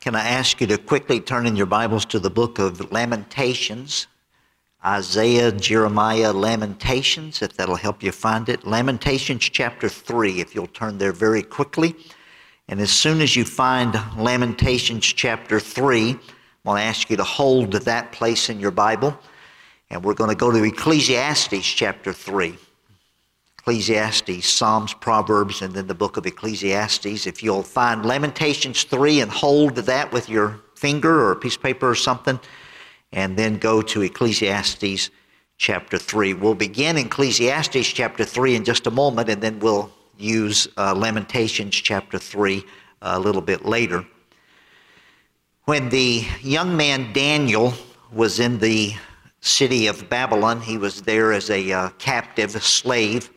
Can I ask you to quickly turn in your Bibles to the book of Lamentations? Isaiah, Jeremiah, Lamentations, if that'll help you find it. Lamentations chapter 3, if you'll turn there very quickly. And as soon as you find Lamentations chapter 3, I'm going to ask you to hold that place in your Bible. And we're going to go to Ecclesiastes chapter 3. Ecclesiastes, Psalms, Proverbs, and then the book of Ecclesiastes. If you'll find Lamentations 3 and hold that with your finger or a piece of paper or something, and then go to Ecclesiastes chapter 3. We'll begin Ecclesiastes chapter 3 in just a moment, and then we'll use uh, Lamentations chapter 3 a little bit later. When the young man Daniel was in the city of Babylon, he was there as a uh, captive slave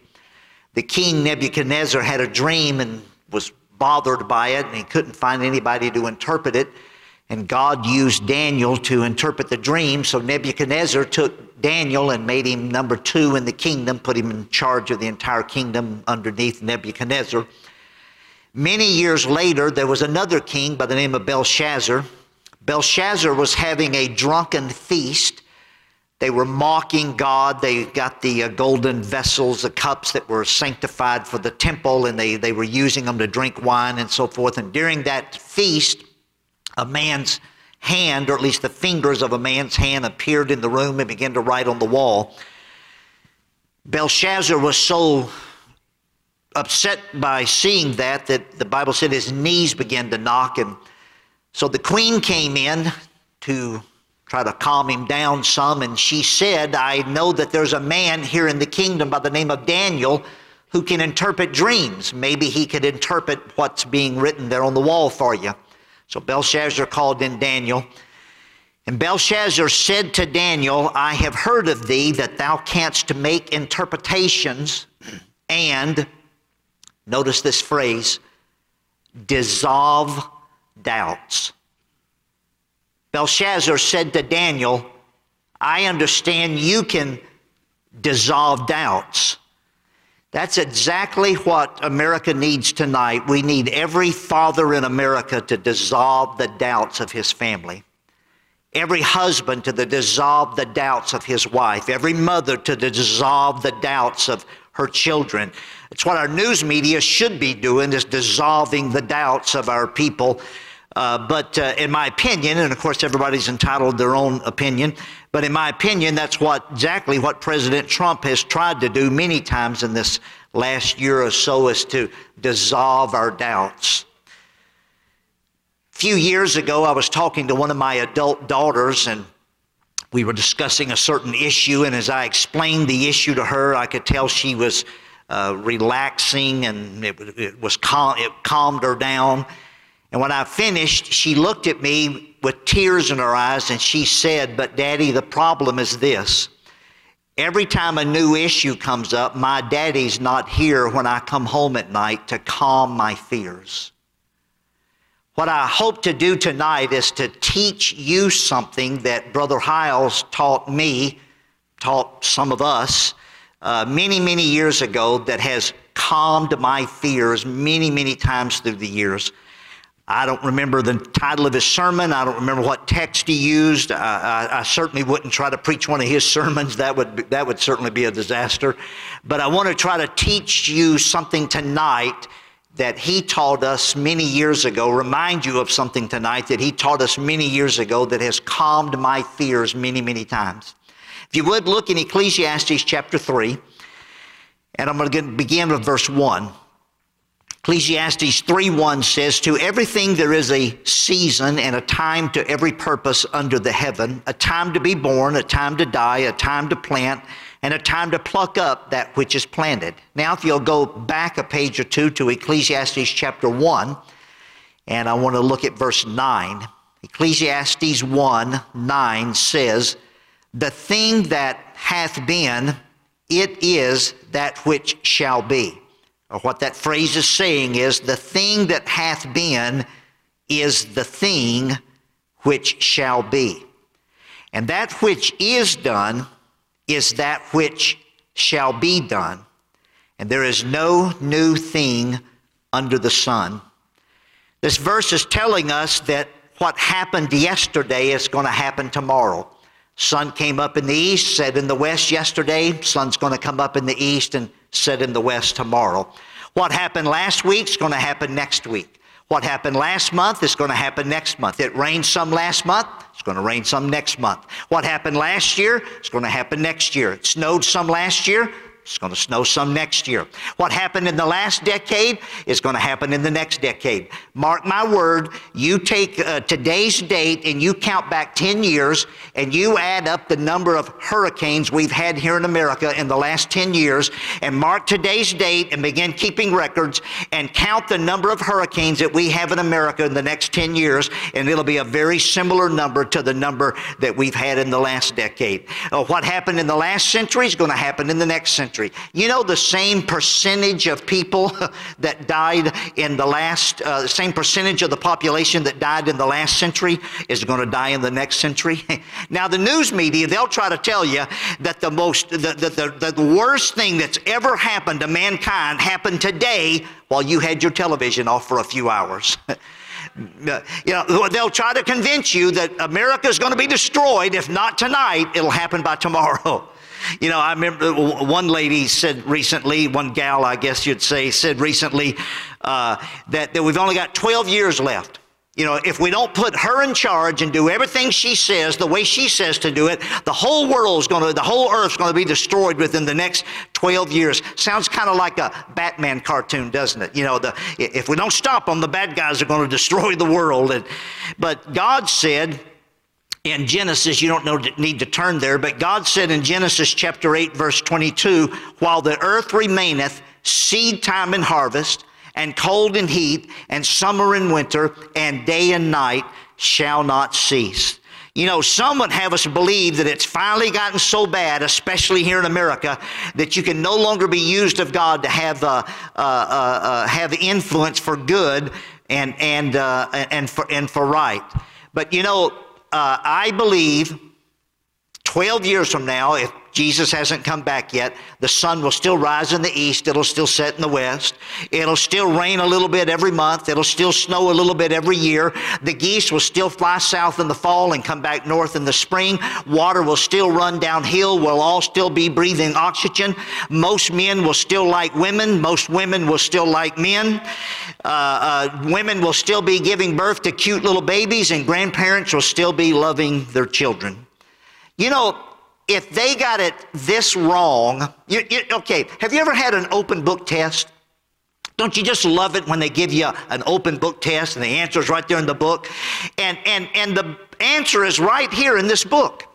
the king Nebuchadnezzar had a dream and was bothered by it, and he couldn't find anybody to interpret it. And God used Daniel to interpret the dream. So Nebuchadnezzar took Daniel and made him number two in the kingdom, put him in charge of the entire kingdom underneath Nebuchadnezzar. Many years later, there was another king by the name of Belshazzar. Belshazzar was having a drunken feast they were mocking God. They got the uh, golden vessels, the cups that were sanctified for the temple, and they, they were using them to drink wine and so forth. And during that feast, a man's hand, or at least the fingers of a man's hand, appeared in the room and began to write on the wall. Belshazzar was so upset by seeing that that the Bible said his knees began to knock. And so the queen came in to try to calm him down some. And she said, I know that there's a man here in the kingdom by the name of Daniel who can interpret dreams. Maybe he could interpret what's being written there on the wall for you. So Belshazzar called in Daniel. And Belshazzar said to Daniel, I have heard of thee that thou canst make interpretations and, notice this phrase, dissolve doubts. Belshazzar said to Daniel, I understand you can dissolve doubts. That's exactly what America needs tonight. We need every father in America to dissolve the doubts of his family. Every husband to dissolve the doubts of his wife. Every mother to dissolve the doubts of her children. It's what our news media should be doing is dissolving the doubts of our people uh, but uh, in my opinion, and of course everybody's entitled their own opinion, but in my opinion, that's what exactly what President Trump has tried to do many times in this last year or so is to dissolve our doubts. A few years ago, I was talking to one of my adult daughters, and we were discussing a certain issue. And as I explained the issue to her, I could tell she was uh, relaxing, and it, it was cal- it calmed her down. And when I finished, she looked at me with tears in her eyes and she said, But daddy, the problem is this. Every time a new issue comes up, my daddy's not here when I come home at night to calm my fears. What I hope to do tonight is to teach you something that Brother Hyles taught me, taught some of us, uh, many, many years ago that has calmed my fears many, many times through the years. I don't remember the title of his sermon. I don't remember what text he used. I, I, I, certainly wouldn't try to preach one of his sermons. That would, be, that would certainly be a disaster. But I want to try to teach you something tonight that he taught us many years ago, remind you of something tonight that he taught us many years ago that has calmed my fears many, many times. If you would look in Ecclesiastes chapter 3, and I'm going to begin with verse 1. Ecclesiastes 3:1 says, To everything there is a season and a time to every purpose under the heaven, a time to be born, a time to die, a time to plant, and a time to pluck up that which is planted. Now, if you'll go back a page or two to Ecclesiastes chapter 1, and I want to look at verse 9. Ecclesiastes 1 9 says, The thing that hath been, it is that which shall be. Or what that phrase is saying is the thing that hath been is the thing which shall be. And that which is done is that which shall be done. And there is no new thing under the sun. This verse is telling us that what happened yesterday is going to happen tomorrow. Sun came up in the east, set in the west yesterday. Sun's going to come up in the east and set in the west tomorrow. What happened last week is going to happen next week. What happened last month is going to happen next month. It rained some last month, it's going to rain some next month. What happened last year is going to happen next year. It snowed some last year, it's going to snow some next year. What happened in the last decade is going to happen in the next decade. Mark my word, you take uh, today's date and you count back 10 years and you add up the number of hurricanes we've had here in America in the last 10 years and mark today's date and begin keeping records and count the number of hurricanes that we have in America in the next 10 years and it'll be a very similar number to the number that we've had in the last decade. Uh, what happened in the last century is going to happen in the next century century. You know the same percentage of people that died in the last, uh, the same percentage of the population that died in the last century is going to die in the next century. now the news media, they'll try to tell you that the most, the, the, the, the worst thing that's ever happened to mankind happened today while you had your television off for a few hours. you know, they'll try to convince you that America is going to be destroyed. If not tonight, it'll happen by tomorrow. You know, I remember one lady said recently, one gal, I guess you'd say, said recently uh, that, that we've only got 12 years left. You know, if we don't put her in charge and do everything she says the way she says to do it, the whole world's going to, the whole earth's going to be destroyed within the next 12 years. Sounds kind of like a Batman cartoon, doesn't it? You know, the, if we don't stop them, the bad guys are going to destroy the world. And, but God said, in Genesis, you don't know, need to turn there, but God said in Genesis chapter 8, verse 22, while the earth remaineth, seed time and harvest, and cold and heat, and summer and winter, and day and night shall not cease. You know, some would have us believe that it's finally gotten so bad, especially here in America, that you can no longer be used of God to have uh, uh, uh, uh have influence for good and and uh, and for and for right. But you know, uh, I believe 12 years from now, if Jesus hasn't come back yet, the sun will still rise in the east. It'll still set in the west. It'll still rain a little bit every month. It'll still snow a little bit every year. The geese will still fly south in the fall and come back north in the spring. Water will still run downhill. We'll all still be breathing oxygen. Most men will still like women. Most women will still like men. Uh, uh, women will still be giving birth to cute little babies, and grandparents will still be loving their children. You know, if they got it this wrong, you, you, okay, have you ever had an open book test? Don't you just love it when they give you an open book test and the answer is right there in the book? And, and, and the answer is right here in this book.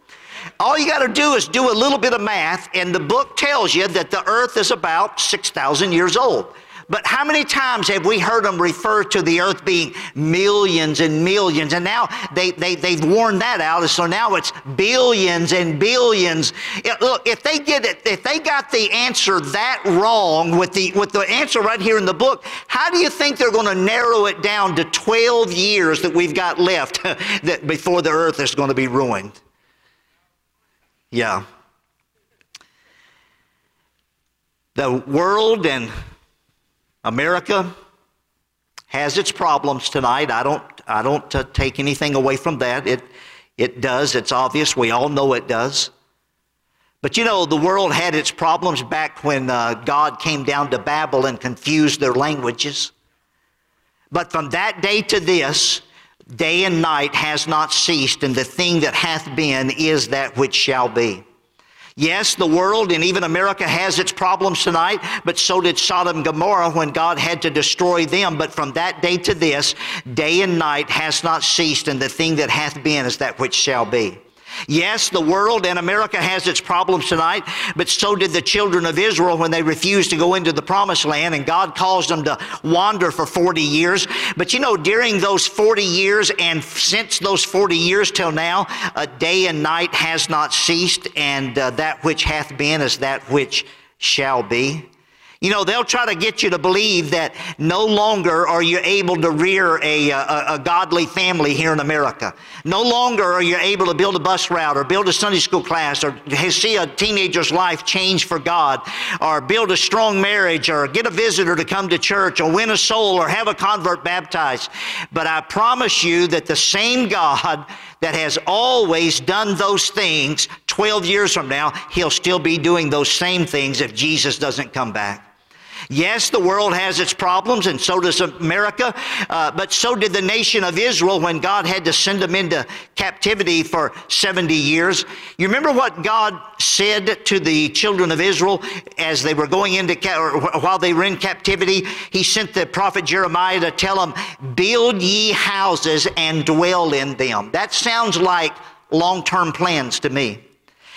All you got to do is do a little bit of math, and the book tells you that the earth is about 6,000 years old. But how many times have we heard them refer to the earth being millions and millions? And now they, they, they've worn that out. So now it's billions and billions. Look, if they get it, if they got the answer that wrong with the, with the answer right here in the book, how do you think they're going to narrow it down to 12 years that we've got left that before the earth is going to be ruined? Yeah. The world and America has its problems tonight. I don't, I don't uh, take anything away from that. It, it does. It's obvious. We all know it does. But you know, the world had its problems back when uh, God came down to Babel and confused their languages. But from that day to this, day and night has not ceased, and the thing that hath been is that which shall be. Yes, the world and even America has its problems tonight, but so did Sodom and Gomorrah when God had to destroy them. But from that day to this, day and night has not ceased, and the thing that hath been is that which shall be. Yes, the world and America has its problems tonight, but so did the children of Israel when they refused to go into the promised land, and God caused them to wander for 40 years. But you know, during those 40 years and since those 40 years till now, a day and night has not ceased, and uh, that which hath been is that which shall be. You know, they'll try to get you to believe that no longer are you able to rear a, uh, a, a, godly family here in America. No longer are you able to build a bus route or build a Sunday school class or see a teenager's life change for God or build a strong marriage or get a visitor to come to church or win a soul or have a convert baptized. But I promise you that the same God that has always done those things 12 years from now, he'll still be doing those same things if Jesus doesn't come back. Yes, the world has its problems, and so does America, uh, but so did the nation of Israel when God had to send them into captivity for 70 years. You remember what God said to the children of Israel as they were going into, or while they were in captivity? He sent the prophet Jeremiah to tell them, Build ye houses and dwell in them. That sounds like long term plans to me.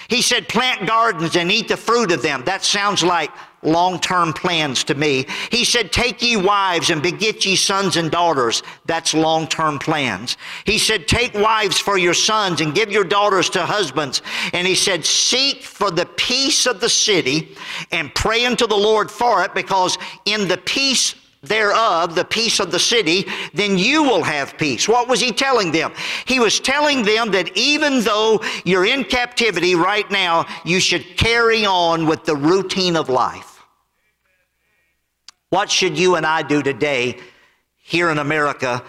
He said, Plant gardens and eat the fruit of them. That sounds like long term plans to me. He said, Take ye wives and beget ye sons and daughters. That's long term plans. He said, Take wives for your sons and give your daughters to husbands. And he said, Seek for the peace of the city and pray unto the Lord for it, because in the peace thereof, the peace of the city, then you will have peace. What was he telling them? He was telling them that even though you're in captivity right now, you should carry on with the routine of life. What should you and I do today here in America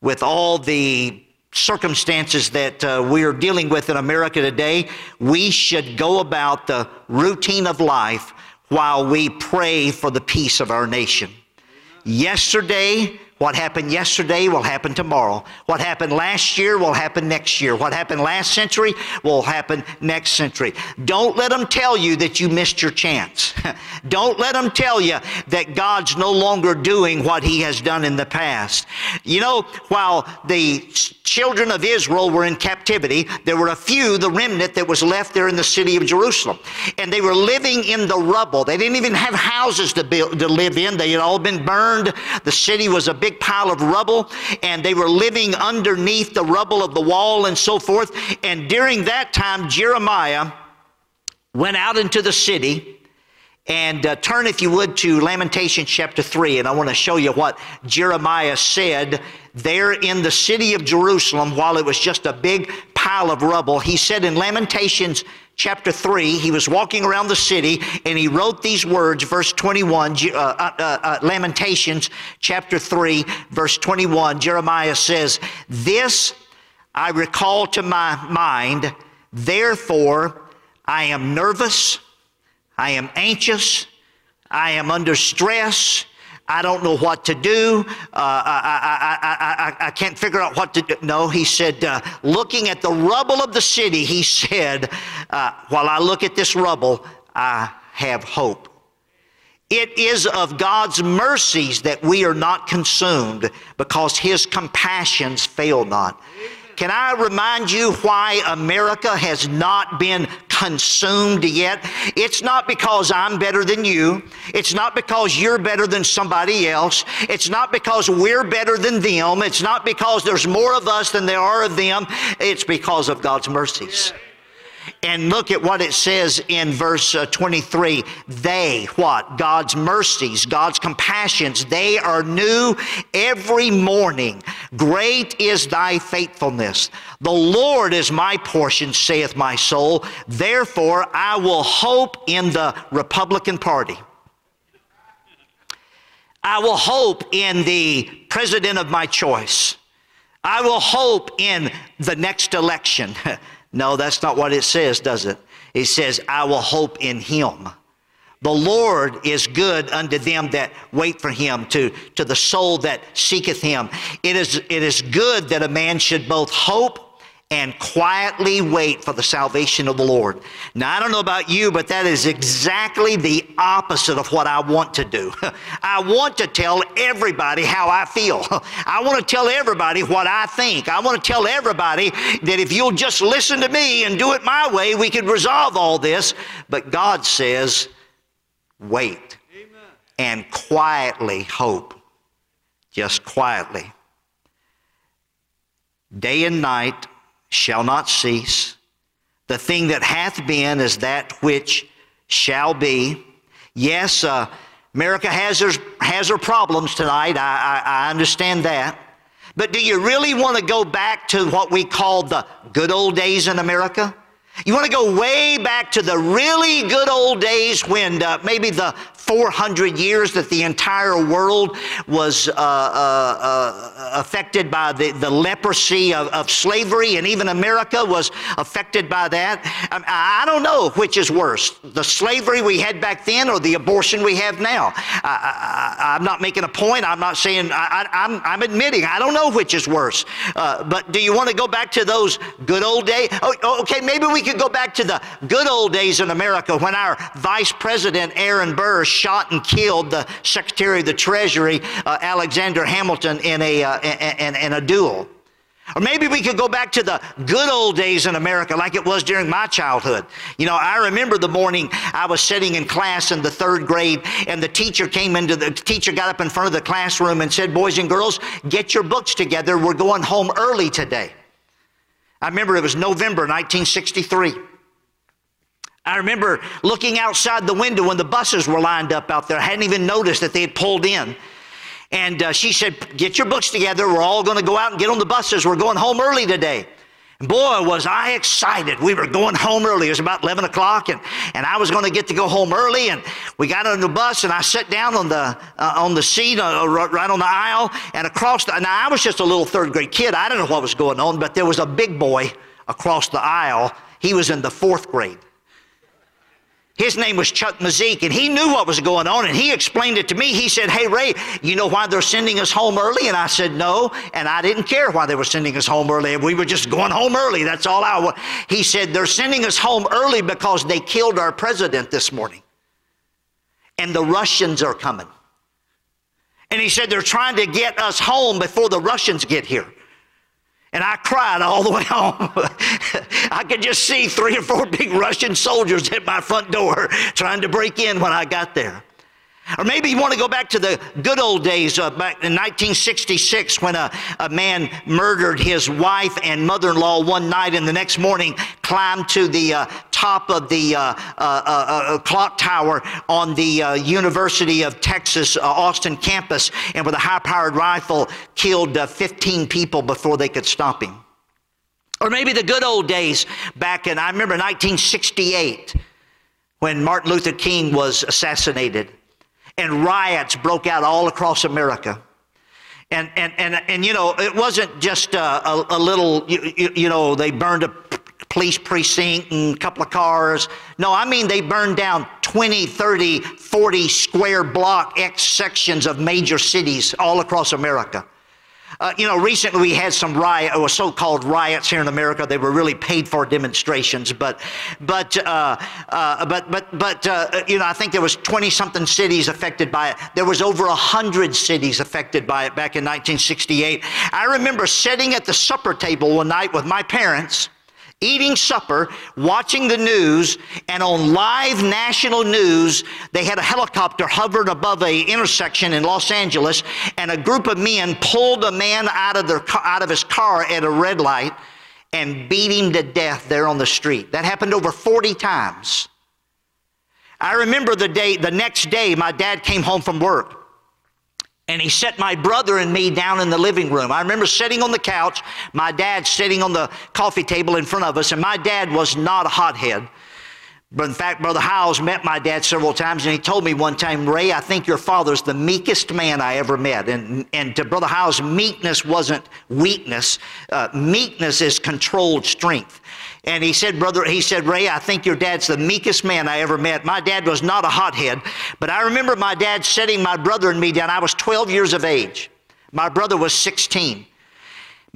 with all the circumstances that uh, we are dealing with in America today? We should go about the routine of life while we pray for the peace of our nation. Yesterday, what happened yesterday will happen tomorrow. What happened last year will happen next year. What happened last century will happen next century. Don't let them tell you that you missed your chance. Don't let them tell you that God's no longer doing what he has done in the past. You know, while the children of Israel were in captivity, there were a few, the remnant that was left there in the city of Jerusalem. And they were living in the rubble. They didn't even have houses to, build, to live in. They had all been burned. The city was a big pile of rubble, and they were living underneath the rubble of the wall and so forth. And during that time, Jeremiah went out into the city. And uh, turn, if you would, to Lamentation chapter 3. And I want to show you what Jeremiah said there in the city of Jerusalem while it was just a big pile of rubble. He said in Lamentations chapter 3, he was walking around the city and he wrote these words, verse 21, uh, uh, uh, uh, Lamentations chapter 3, verse 21. Jeremiah says, This I recall to my mind, therefore I am nervous, I am anxious, I am under stress. I don't know what to do. Uh, can't figure out what to do. No, he said, uh, looking at the rubble of the city, he said, uh, while I look at this rubble, I have hope. It is of God's mercies that we are not consumed because his compassions fail not. Can I remind you why America has not been consumed yet? It's not because I'm better than you. It's not because you're better than somebody else. It's not because we're better than them. It's not because there's more of us than there are of them. It's because of God's mercies. And look at what it says in verse uh, 23. They, what? God's mercies, God's compassions, they are new every morning. Great is thy faithfulness. The Lord is my portion, saith my soul. Therefore, I will hope in the Republican Party. I will hope in the president of my choice. I will hope in the next election. No, that's not what it says, does it? It says, I will hope in him. The Lord is good unto them that wait for him, to, to the soul that seeketh him. It is, it is good that a man should both hope and quietly wait for the salvation of the Lord. Now, I don't know about you, but that is exactly the opposite of what I want to do. I want to tell everybody how I feel. I want to tell everybody what I think. I want to tell everybody that if you'll just listen to me and do it my way, we could resolve all this. But God says, wait Amen. and quietly hope. Just quietly. Day and night, shall not cease. The thing that hath been is that which shall be. Yes, uh, America has her, has her problems tonight. I, I, I understand that. But do you really want to go back to what we call the good old days in America? You want to go way back to the really good old days when uh, maybe the 400 years that the entire world was uh, uh, uh, affected by the, the leprosy of, of, slavery, and even America was affected by that. I, I, don't know which is worse the slavery we had back then or the abortion we have now. I, am not making a point. I'm not saying, I, am admitting, I don't know which is worse. Uh, but do you want to go back to those good old days? Oh, oh, okay, maybe we could go back to the good old days in America when our Vice President, Aaron Burr, shot and killed the Secretary of the Treasury, uh, Alexander Hamilton, in a, uh, in, in a duel. Or maybe we could go back to the good old days in America like it was during my childhood. You know, I remember the morning I was sitting in class in the third grade and the teacher came into the, the teacher got up in front of the classroom and said, Boys and girls, get your books together. We're going home early today. I remember it was November 1963. I remember looking outside the window when the buses were lined up out there. I hadn't even noticed that they had pulled in. And uh, she said, Get your books together. We're all going to go out and get on the buses. We're going home early today. And boy, was I excited. We were going home early. It was about 11 o'clock, and, and I was going to get to go home early. And we got on the bus, and I sat down on the, uh, on the seat uh, right on the aisle. And across the, now I was just a little third grade kid. I didn't know what was going on, but there was a big boy across the aisle. He was in the fourth grade. His name was Chuck Mazik, and he knew what was going on, and he explained it to me. He said, Hey, Ray, you know why they're sending us home early? And I said, No, and I didn't care why they were sending us home early. We were just going home early. That's all I want. He said, They're sending us home early because they killed our president this morning, and the Russians are coming. And he said, They're trying to get us home before the Russians get here. And I cried all the way home. I could just see three or four big Russian soldiers at my front door trying to break in when I got there. Or maybe you want to go back to the good old days, uh, back in 1966, when a, a man murdered his wife and mother in law one night, and the next morning climbed to the uh, top of the uh, uh, uh, uh clock tower on the University of Texas Austin campus, and with a high powered rifle killed 15 people before they could stop him. Or maybe the good old days back in, I remember 1968 when Martin Luther King was assassinated and riots broke out all across America. And, and, and, and you know, it wasn't just a, a, a little, you, you, you, know, they burned a police precinct and a couple of cars. No, I mean they burned down 20, 30, 40 square block X sections of major cities all across America. Uh, you know, recently we had some riot, or so-called riots here in America. They were really paid-for demonstrations, but, but, uh, uh, but, but, but, uh, you know, I think there was 20-something cities affected by it. There was over hundred cities affected by it back in 1968. I remember sitting at the supper table one night with my parents, eating supper, watching the news, and on live national news, they had a helicopter hovered above a intersection in Los Angeles, and a group of men pulled a man out of, their, out of his car at a red light and beat him to death there on the street. That happened over 40 times. I remember the day, the next day, my dad came home from work. And he set my brother and me down in the living room. I remember sitting on the couch, my dad sitting on the coffee table in front of us, and my dad was not a hothead. But in fact, Brother Howells met my dad several times, and he told me one time, Ray, I think your father's the meekest man I ever met. And, and to Brother Howells, meekness wasn't weakness, uh, meekness is controlled strength. And he said, Brother, he said, Ray, I think your dad's the meekest man I ever met. My dad was not a hothead, but I remember my dad setting my brother and me down. I was 12 years of age. My brother was 16.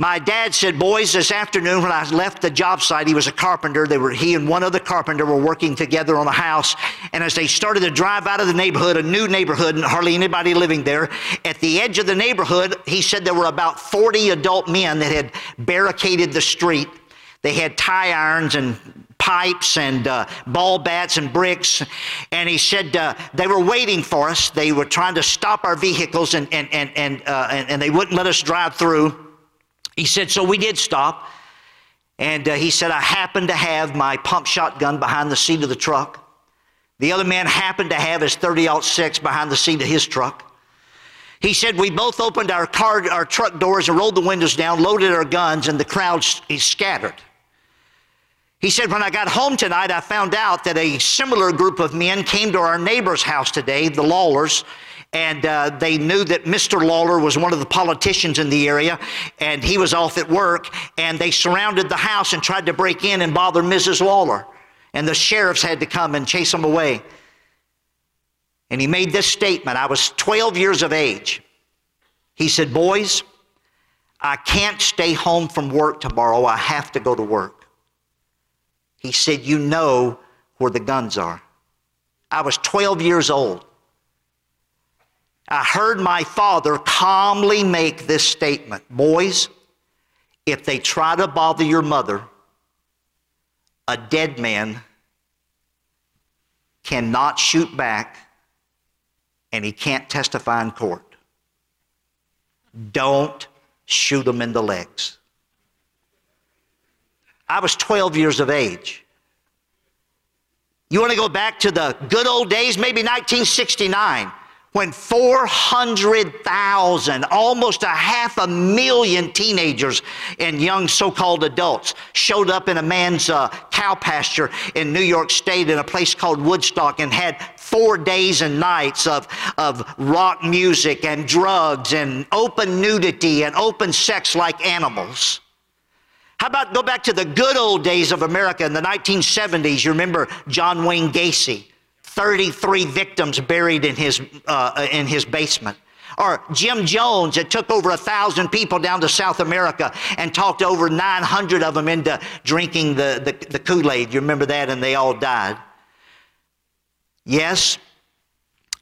My dad said, Boys, this afternoon when I left the job site, he was a carpenter. They were, he and one other carpenter were working together on a house. And as they started to drive out of the neighborhood, a new neighborhood, and hardly anybody living there, at the edge of the neighborhood, he said there were about 40 adult men that had barricaded the street they had tie irons and pipes and uh, ball bats and bricks. And he said uh, they were waiting for us. They were trying to stop our vehicles and, and, and, and, uh, and, and, they wouldn't let us drive through. He said, so we did stop. And uh, he said, I happened to have my pump shotgun behind the seat of the truck. The other man happened to have his 30 6 behind the seat of his truck. He said, We both opened our car, our truck doors and rolled the windows down, loaded our guns, and the crowd scattered. He said, When I got home tonight, I found out that a similar group of men came to our neighbor's house today, the Lawlers, and uh, they knew that Mr. Lawler was one of the politicians in the area, and he was off at work, and they surrounded the house and tried to break in and bother Mrs. Lawler. And the sheriffs had to come and chase them away. And he made this statement I was 12 years of age. He said, Boys, I can't stay home from work tomorrow. I have to go to work. He said, You know where the guns are. I was 12 years old. I heard my father calmly make this statement Boys, if they try to bother your mother, a dead man cannot shoot back and he can't testify in court. Don't shoot him in the legs. I was 12 years of age. You want to go back to the good old days, maybe 1969, when 400,000, almost a half a million teenagers and young so called adults showed up in a man's uh, cow pasture in New York State in a place called Woodstock and had four days and nights of, of rock music and drugs and open nudity and open sex like animals. How about go back to the good old days of America in the 1970s? You remember John Wayne Gacy? 33 victims buried in his, uh, in his basement. Or Jim Jones that took over a thousand people down to South America and talked over 900 of them into drinking the, the, the Kool Aid. You remember that? And they all died. Yes,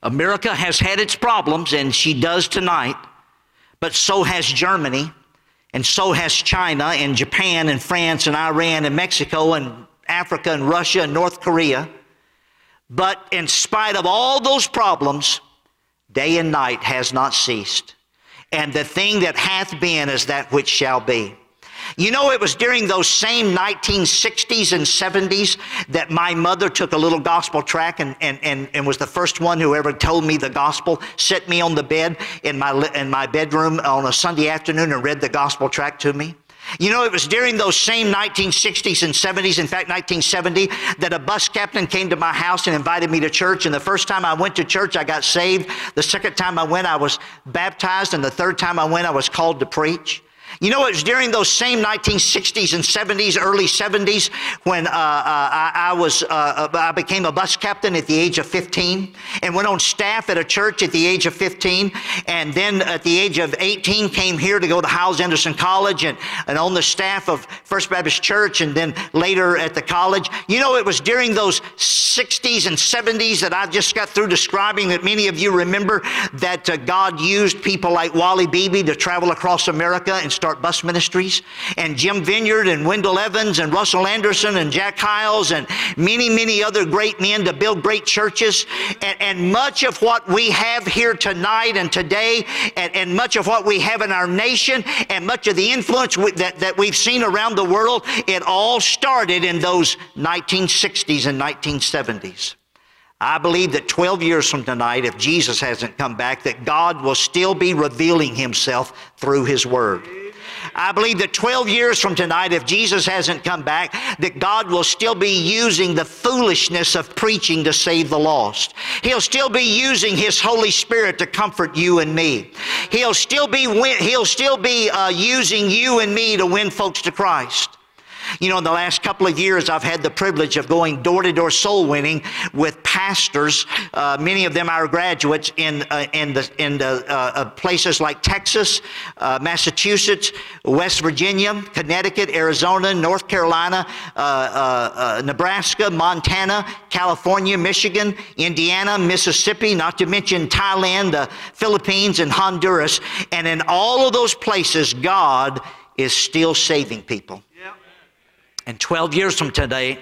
America has had its problems, and she does tonight, but so has Germany, and so has China, and Japan, and France, and Iran, and Mexico, and Africa, and Russia, and North Korea. But in spite of all those problems, day and night has not ceased. And the thing that hath been is that which shall be. You know, it was during those same 1960s and 70s that my mother took a little gospel track and, and, and, and was the first one who ever told me the gospel, set me on the bed in my, in my bedroom on a Sunday afternoon and read the gospel track to me. You know, it was during those same 1960s and 70s, in fact, 1970, that a bus captain came to my house and invited me to church. And the first time I went to church, I got saved. The second time I went, I was baptized. And the third time I went, I was called to preach. You know, it was during those same 1960s and 70s, early 70s, when uh, uh, I, I, was uh, uh, I became a bus captain at the age of 15, and went on staff at a church at the age of 15, and then at the age of 18 came here to go to Hyles Anderson College and, and on the staff of First Baptist Church, and then later at the college. You know, it was during those 60s and 70s that I just got through describing that many of you remember that uh, God used people like Wally Beebe to travel across America and start start bus ministries, and Jim Vineyard and Wendell Evans and Russell Anderson and Jack Hyles and many, many other great men to build great churches. And, and much of what we have here tonight and today, and, and, much of what we have in our nation, and much of the influence we, that, that we've seen around the world, it all started in those 1960s and 1970s. I believe that 12 years from tonight, if Jesus hasn't come back, that God will still be revealing himself through his word. I believe that 12 years from tonight, if Jesus hasn't come back, that God will still be using the foolishness of preaching to save the lost. He'll still be using His Holy Spirit to comfort you and me. He'll still be, he'll still be uh, using you and me to win folks to Christ. You know, in the last couple of years, I've had the privilege of going door to door soul winning with pastors. Uh, many of them are graduates in uh, in the in the uh, uh places like Texas, uh, Massachusetts, West Virginia, Connecticut, Arizona, North Carolina, uh, Nebraska, Montana, California, Michigan, Indiana, Mississippi, not to mention Thailand, the Philippines, and Honduras. And in all of those places, God is still saving people. And 12 years from today,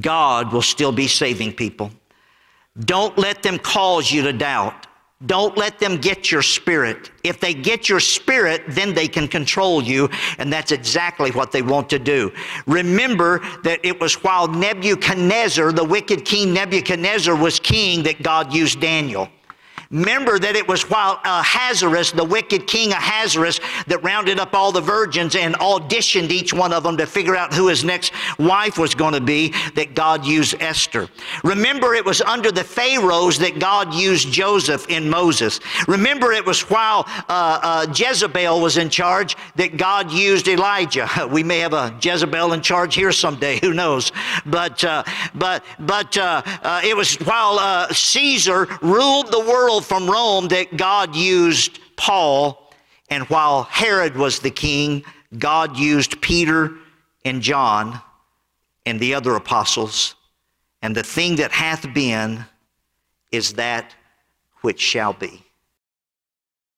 God will still be saving people. Don't let them cause you to doubt. Don't let them get your spirit. If they get your spirit, then they can control you, and that's exactly what they want to do. Remember that it was while Nebuchadnezzar, the wicked king Nebuchadnezzar, was king, that God used Daniel. Remember that it was while Ahasuerus, the wicked king Ahasuerus, that rounded up all the virgins and auditioned each one of them to figure out who his next wife was going to be, that God used Esther. Remember it was under the Pharaohs that God used Joseph in Moses. Remember it was while uh, uh, Jezebel was in charge that God used Elijah. We may have a Jezebel in charge here someday, who knows? But, uh, but, but uh, uh, it was while uh, Caesar ruled the world from Rome that God used Paul, and while Herod was the king, God used Peter and John and the other apostles. And the thing that hath been is that which shall be.